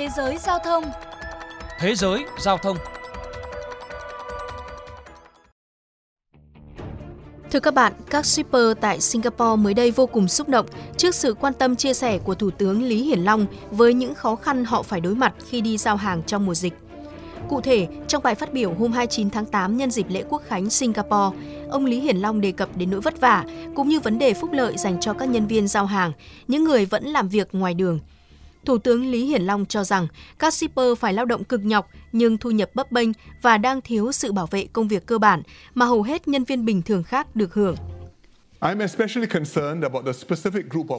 Thế giới giao thông Thế giới giao thông Thưa các bạn, các shipper tại Singapore mới đây vô cùng xúc động trước sự quan tâm chia sẻ của Thủ tướng Lý Hiển Long với những khó khăn họ phải đối mặt khi đi giao hàng trong mùa dịch. Cụ thể, trong bài phát biểu hôm 29 tháng 8 nhân dịp lễ quốc khánh Singapore, ông Lý Hiển Long đề cập đến nỗi vất vả cũng như vấn đề phúc lợi dành cho các nhân viên giao hàng, những người vẫn làm việc ngoài đường. Thủ tướng Lý Hiển Long cho rằng các shipper phải lao động cực nhọc nhưng thu nhập bấp bênh và đang thiếu sự bảo vệ công việc cơ bản mà hầu hết nhân viên bình thường khác được hưởng.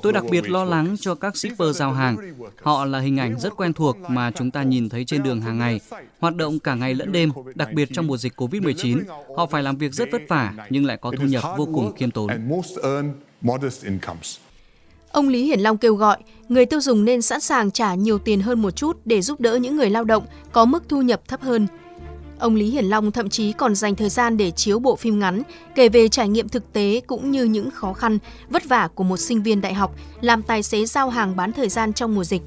Tôi đặc biệt lo lắng cho các shipper giao hàng. Họ là hình ảnh rất quen thuộc mà chúng ta nhìn thấy trên đường hàng ngày, hoạt động cả ngày lẫn đêm, đặc biệt trong mùa dịch COVID-19. Họ phải làm việc rất vất vả nhưng lại có thu nhập vô cùng khiêm tốn. Ông Lý Hiển Long kêu gọi người tiêu dùng nên sẵn sàng trả nhiều tiền hơn một chút để giúp đỡ những người lao động có mức thu nhập thấp hơn. Ông Lý Hiển Long thậm chí còn dành thời gian để chiếu bộ phim ngắn kể về trải nghiệm thực tế cũng như những khó khăn, vất vả của một sinh viên đại học làm tài xế giao hàng bán thời gian trong mùa dịch.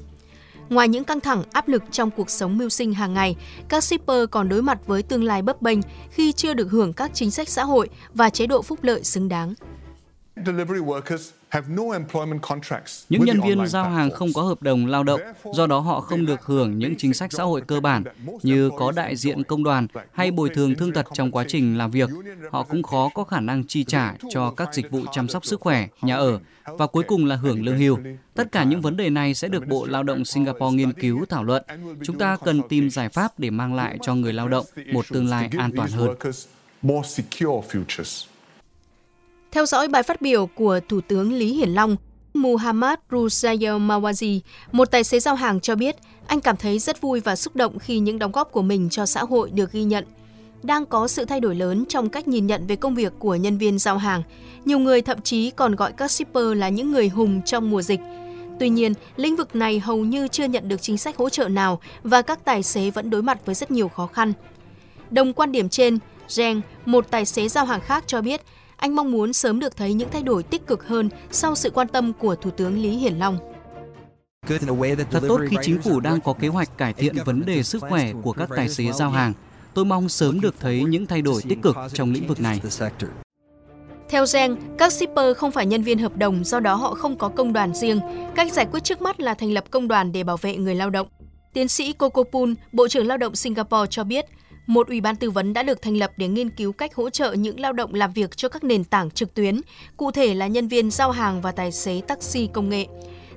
Ngoài những căng thẳng, áp lực trong cuộc sống mưu sinh hàng ngày, các shipper còn đối mặt với tương lai bấp bênh khi chưa được hưởng các chính sách xã hội và chế độ phúc lợi xứng đáng. Những nhân viên giao hàng không có hợp đồng lao động, do đó họ không được hưởng những chính sách xã hội cơ bản như có đại diện công đoàn hay bồi thường thương tật trong quá trình làm việc. Họ cũng khó có khả năng chi trả cho các dịch vụ chăm sóc sức khỏe, nhà ở và cuối cùng là hưởng lương hưu. Tất cả những vấn đề này sẽ được Bộ Lao động Singapore nghiên cứu thảo luận. Chúng ta cần tìm giải pháp để mang lại cho người lao động một tương lai an toàn hơn. Theo dõi bài phát biểu của Thủ tướng Lý Hiển Long, Muhammad Rusayel Mawazi, một tài xế giao hàng cho biết anh cảm thấy rất vui và xúc động khi những đóng góp của mình cho xã hội được ghi nhận. Đang có sự thay đổi lớn trong cách nhìn nhận về công việc của nhân viên giao hàng. Nhiều người thậm chí còn gọi các shipper là những người hùng trong mùa dịch. Tuy nhiên, lĩnh vực này hầu như chưa nhận được chính sách hỗ trợ nào và các tài xế vẫn đối mặt với rất nhiều khó khăn. Đồng quan điểm trên, Zheng, một tài xế giao hàng khác cho biết anh mong muốn sớm được thấy những thay đổi tích cực hơn sau sự quan tâm của Thủ tướng Lý Hiển Long. Thật tốt khi chính phủ đang có kế hoạch cải thiện vấn đề sức khỏe của các tài xế giao hàng. Tôi mong sớm được thấy những thay đổi tích cực trong lĩnh vực này. Theo Gen, các shipper không phải nhân viên hợp đồng, do đó họ không có công đoàn riêng. Cách giải quyết trước mắt là thành lập công đoàn để bảo vệ người lao động. Tiến sĩ Coco Poon, Bộ trưởng Lao động Singapore cho biết, một ủy ban tư vấn đã được thành lập để nghiên cứu cách hỗ trợ những lao động làm việc cho các nền tảng trực tuyến, cụ thể là nhân viên giao hàng và tài xế taxi công nghệ.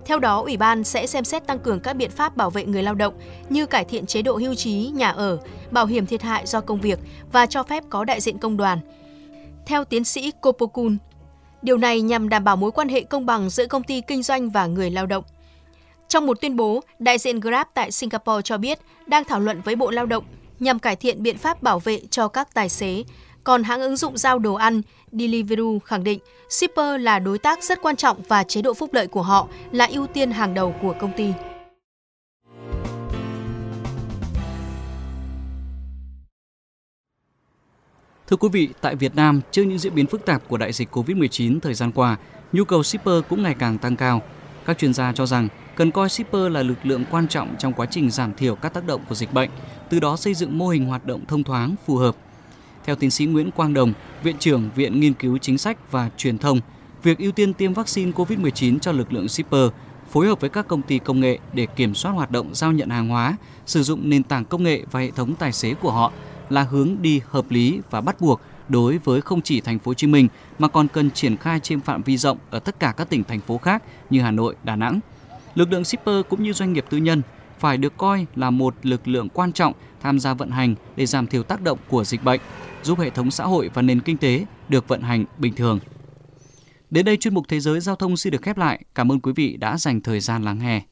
Theo đó, Ủy ban sẽ xem xét tăng cường các biện pháp bảo vệ người lao động như cải thiện chế độ hưu trí, nhà ở, bảo hiểm thiệt hại do công việc và cho phép có đại diện công đoàn. Theo tiến sĩ Kopokun, điều này nhằm đảm bảo mối quan hệ công bằng giữa công ty kinh doanh và người lao động. Trong một tuyên bố, đại diện Grab tại Singapore cho biết đang thảo luận với Bộ Lao động nhằm cải thiện biện pháp bảo vệ cho các tài xế. Còn hãng ứng dụng giao đồ ăn Deliveroo khẳng định shipper là đối tác rất quan trọng và chế độ phúc lợi của họ là ưu tiên hàng đầu của công ty. Thưa quý vị, tại Việt Nam, trước những diễn biến phức tạp của đại dịch COVID-19 thời gian qua, nhu cầu shipper cũng ngày càng tăng cao. Các chuyên gia cho rằng cần coi shipper là lực lượng quan trọng trong quá trình giảm thiểu các tác động của dịch bệnh, từ đó xây dựng mô hình hoạt động thông thoáng, phù hợp. Theo tiến sĩ Nguyễn Quang Đồng, Viện trưởng Viện Nghiên cứu Chính sách và Truyền thông, việc ưu tiên tiêm vaccine COVID-19 cho lực lượng shipper phối hợp với các công ty công nghệ để kiểm soát hoạt động giao nhận hàng hóa, sử dụng nền tảng công nghệ và hệ thống tài xế của họ là hướng đi hợp lý và bắt buộc đối với không chỉ thành phố Hồ Chí Minh mà còn cần triển khai trên phạm vi rộng ở tất cả các tỉnh thành phố khác như Hà Nội, Đà Nẵng. Lực lượng shipper cũng như doanh nghiệp tư nhân phải được coi là một lực lượng quan trọng tham gia vận hành để giảm thiểu tác động của dịch bệnh, giúp hệ thống xã hội và nền kinh tế được vận hành bình thường. Đến đây chuyên mục Thế giới Giao thông xin được khép lại. Cảm ơn quý vị đã dành thời gian lắng nghe.